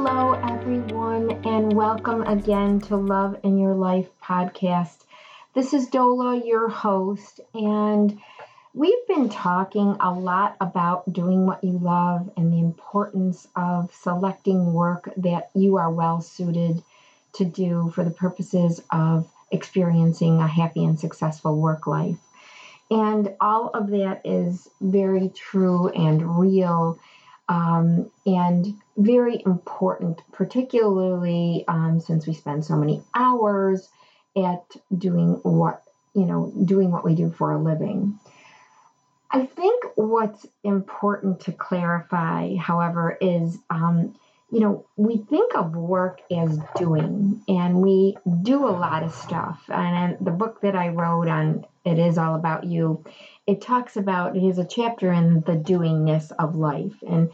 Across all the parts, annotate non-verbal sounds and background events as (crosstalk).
Hello, everyone, and welcome again to Love in Your Life podcast. This is Dola, your host, and we've been talking a lot about doing what you love and the importance of selecting work that you are well suited to do for the purposes of experiencing a happy and successful work life. And all of that is very true and real um, and very important, particularly um, since we spend so many hours at doing what you know doing what we do for a living. I think what's important to clarify, however, is um, you know we think of work as doing, and we do a lot of stuff. And the book that I wrote on it is all about you it talks about here's a chapter in the doingness of life and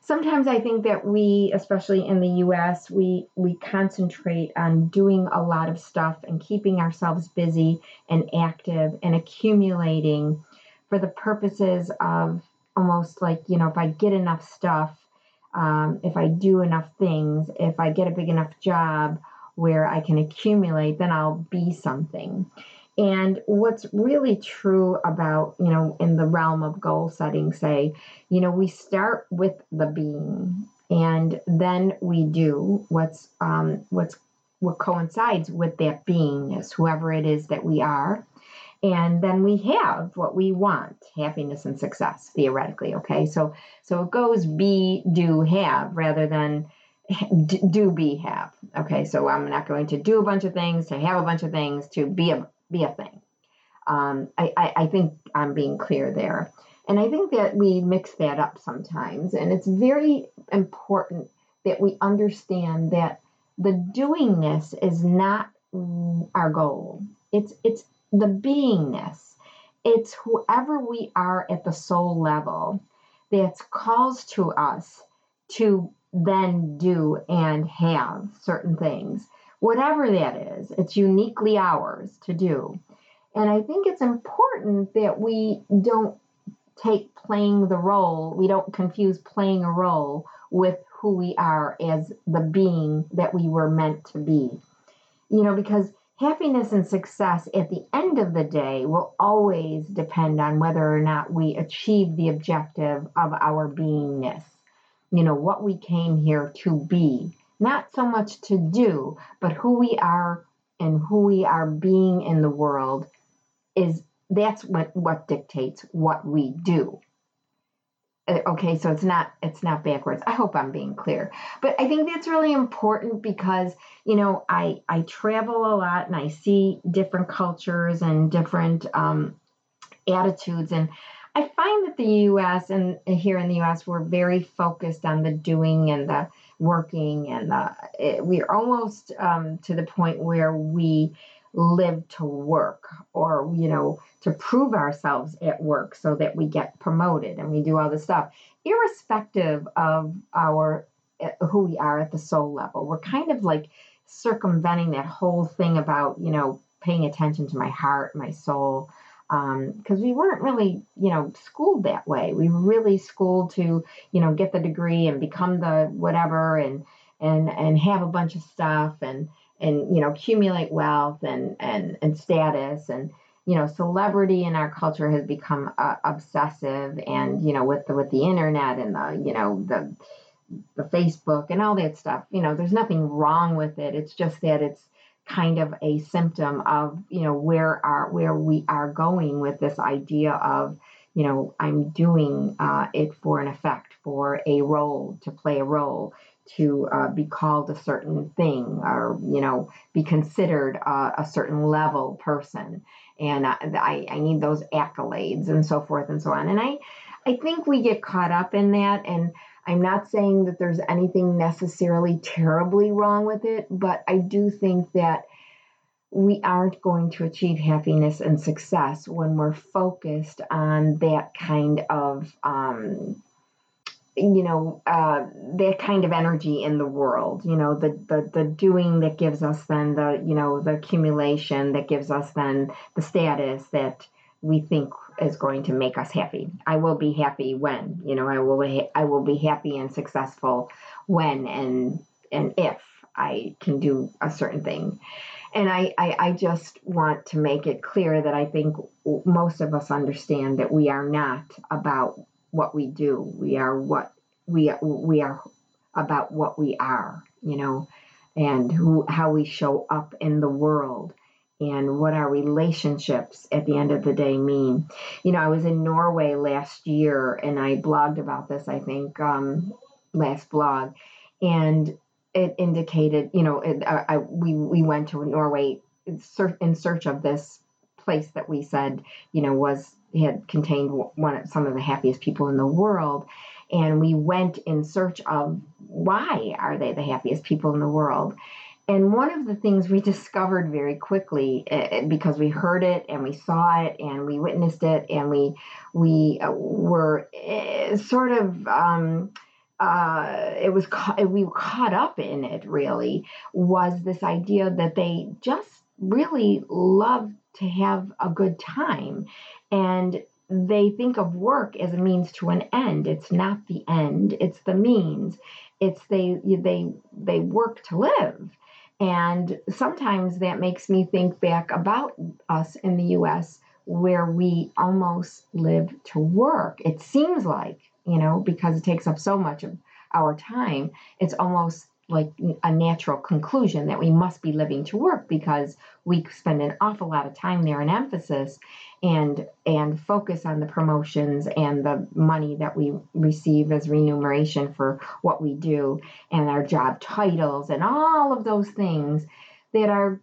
sometimes i think that we especially in the us we we concentrate on doing a lot of stuff and keeping ourselves busy and active and accumulating for the purposes of almost like you know if i get enough stuff um, if i do enough things if i get a big enough job where i can accumulate then i'll be something and what's really true about, you know, in the realm of goal setting, say, you know, we start with the being and then we do what's um, what's what coincides with that beingness, whoever it is that we are. And then we have what we want, happiness and success, theoretically. Okay. So so it goes be, do, have rather than (laughs) do be have okay so i'm not going to do a bunch of things to have a bunch of things to be a be a thing. Um, I, I, I think I'm being clear there. And I think that we mix that up sometimes. And it's very important that we understand that the doingness is not our goal. It's it's the beingness. It's whoever we are at the soul level that calls to us to then do and have certain things whatever that is, it's uniquely ours to do. And I think it's important that we don't take playing the role, we don't confuse playing a role with who we are as the being that we were meant to be. You know, because happiness and success at the end of the day will always depend on whether or not we achieve the objective of our beingness. You know, what we came here to be not so much to do, but who we are and who we are being in the world is that's what what dictates what we do okay so it's not it's not backwards. I hope i'm being clear. But i think that's really important because you know i i travel a lot and i see different cultures and different um, attitudes. And i find that the us and here in the us we're very focused on the doing and the working, and uh, it, we're almost um, to the point where we live to work or you know to prove ourselves at work so that we get promoted and we do all this stuff irrespective of our eh, who we are at the soul level we're kind of like circumventing that whole thing about you know paying attention to my heart my soul because um, we weren't really, you know, schooled that way. We really schooled to, you know, get the degree and become the whatever and and and have a bunch of stuff and and you know accumulate wealth and and and status and you know celebrity in our culture has become uh, obsessive and you know with the with the internet and the you know the the Facebook and all that stuff. You know, there's nothing wrong with it. It's just that it's kind of a symptom of you know where are where we are going with this idea of you know i'm doing uh, it for an effect for a role to play a role to uh, be called a certain thing or you know be considered a, a certain level person. And I, I need those accolades and so forth and so on. And i i think we get caught up in that. And I'm not saying that there's anything necessarily terribly wrong with it, but I do think that we aren't going to achieve happiness and success when we're focused on that kind of um, you know uh, that kind of energy in the world you know the, the the doing that gives us then the you know the accumulation that gives us then the status that we think is going to make us happy. I will be happy when, you know, I will I will be happy and successful when and and if I can do a certain thing. And I, I, I just want to make it clear that I think most of us understand that we are not about what we do. We are what we we are about what we are, you know, and who how we show up in the world and what our relationships at the end of the day mean. You know, I was in Norway last year and I blogged about this, I think, um, last blog, and it indicated, you know, it, I, I, we, we went to Norway in search, in search of this place that we said, you know, was had contained one some of the happiest people in the world and we went in search of why are they the happiest people in the world and one of the things we (laughs) discovered very quickly, uh, because we heard it and we saw it and we witnessed it and we we uh, were uh, sort of um, uh, it was ca- we were caught up in it. Really, was this idea that they just really love to have a good time, and they think of work as a means to an end. It's not the end; it's the means. It's they they they work to live and sometimes that makes me think back about us in the US where we almost live to work. It seems like, you know, because it takes up so much of our time, it's almost like a natural conclusion that we must be living to work because we spend an awful lot of time there and emphasis and and focus on the promotions and the money that we receive as remuneration for what we do and our job titles and all of those things that are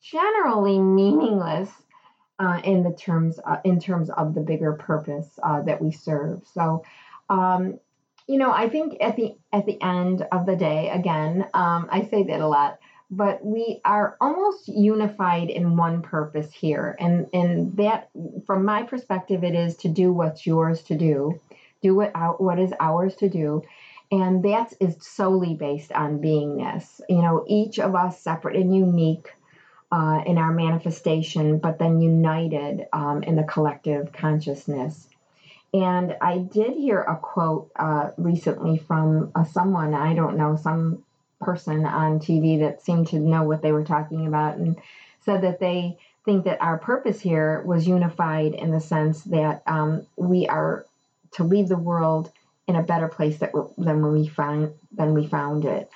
generally meaningless uh, in the terms uh, in terms of the bigger purpose uh, that we serve. So um, you know, I think at the at the end of the day, again, um, I say that a lot, but we are almost unified in one purpose here, and and that, from my perspective, it is to do what's yours to do, do what what is ours to do, and that is solely based on beingness. You know, each of us separate and unique. Uh, in our manifestation, but then united um, in the collective consciousness. And I did hear a quote uh, recently from uh, someone, I don't know, some person on TV that seemed to know what they were talking about and said that they think that our purpose here was unified in the sense that um, we are to leave the world in a better place that, than when we found than we found it.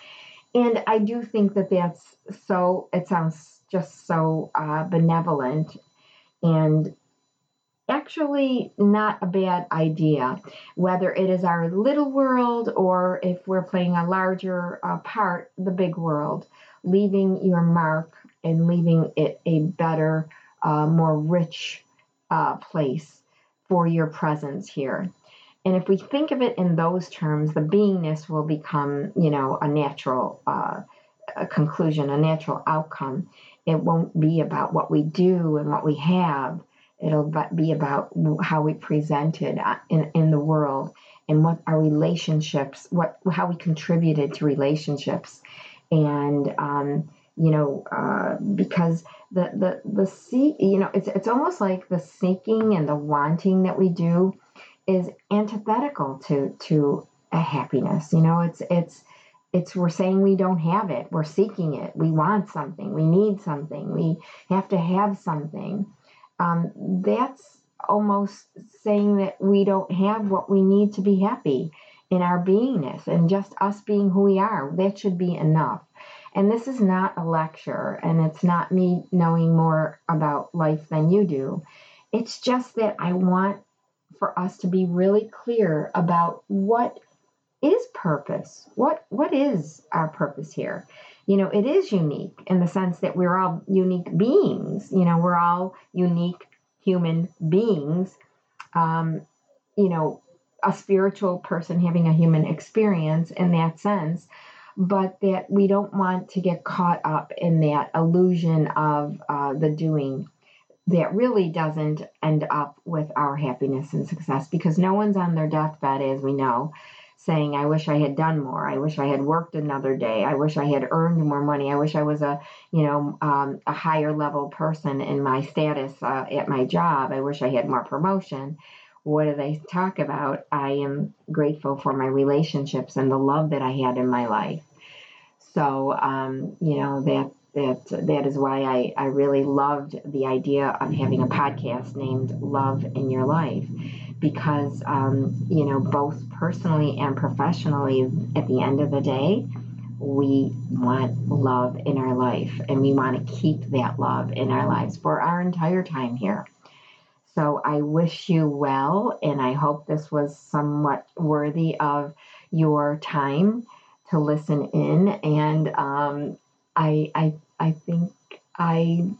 And I do think that that's so. It sounds just so uh, benevolent and actually not a bad idea, whether it is our little world or if we're playing a larger uh, part, the big world, leaving your mark and leaving it a better, uh, more rich uh, place for your presence here. And if we think of it in those terms, the beingness will become, you know, a natural uh, a conclusion, a natural outcome. It won't be about what we do and what we have It'll be about how we presented uh, in, in the world and what our relationships, what how we contributed to relationships, and um, you know, uh, because the the the see, you know, it's it's almost like the seeking and the wanting that we do is antithetical to to a happiness. You know, it's it's it's we're saying we don't have it. We're seeking it. We want something. We need something. We have to have something um, that's almost saying that we don't have what we need to be happy in our beingness and just us being who we are. That should be enough. And this is not a lecture, and it's not me knowing more about life than you do. It's just that I want for us to be really clear about what is purpose. What what is our purpose here? You know, it is unique in the sense that we're all unique beings. You know, we're all unique human beings. Um, you know, a spiritual person having a human experience in that sense, but that we don't want to get caught up in that illusion of uh, the doing that really doesn't end up with our happiness and success because no one's on their deathbed, as we know. Saying, I wish I had done more. I wish I had worked another day. I wish I had earned more money. I wish I was a, you know, um, a higher level person in my status uh, at my job. I wish I had more promotion. What do they talk about? I am grateful for my relationships and the love that I had in my life. So, um, you know, that that that is why I, I really loved the idea of having a podcast named Love in Your Life because um, you know both personally and professionally at the end of the day we want love in our life and we want to keep that love in our lives for our entire time here. So i wish you well and i hope this was somewhat worthy of your time to listen in and um, I, I I think I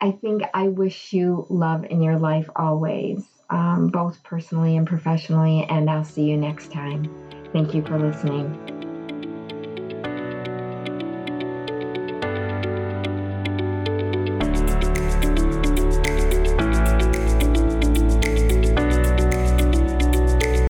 I think I wish you love in your life always, um, both personally and professionally. And I'll see you next time. Thank you for listening.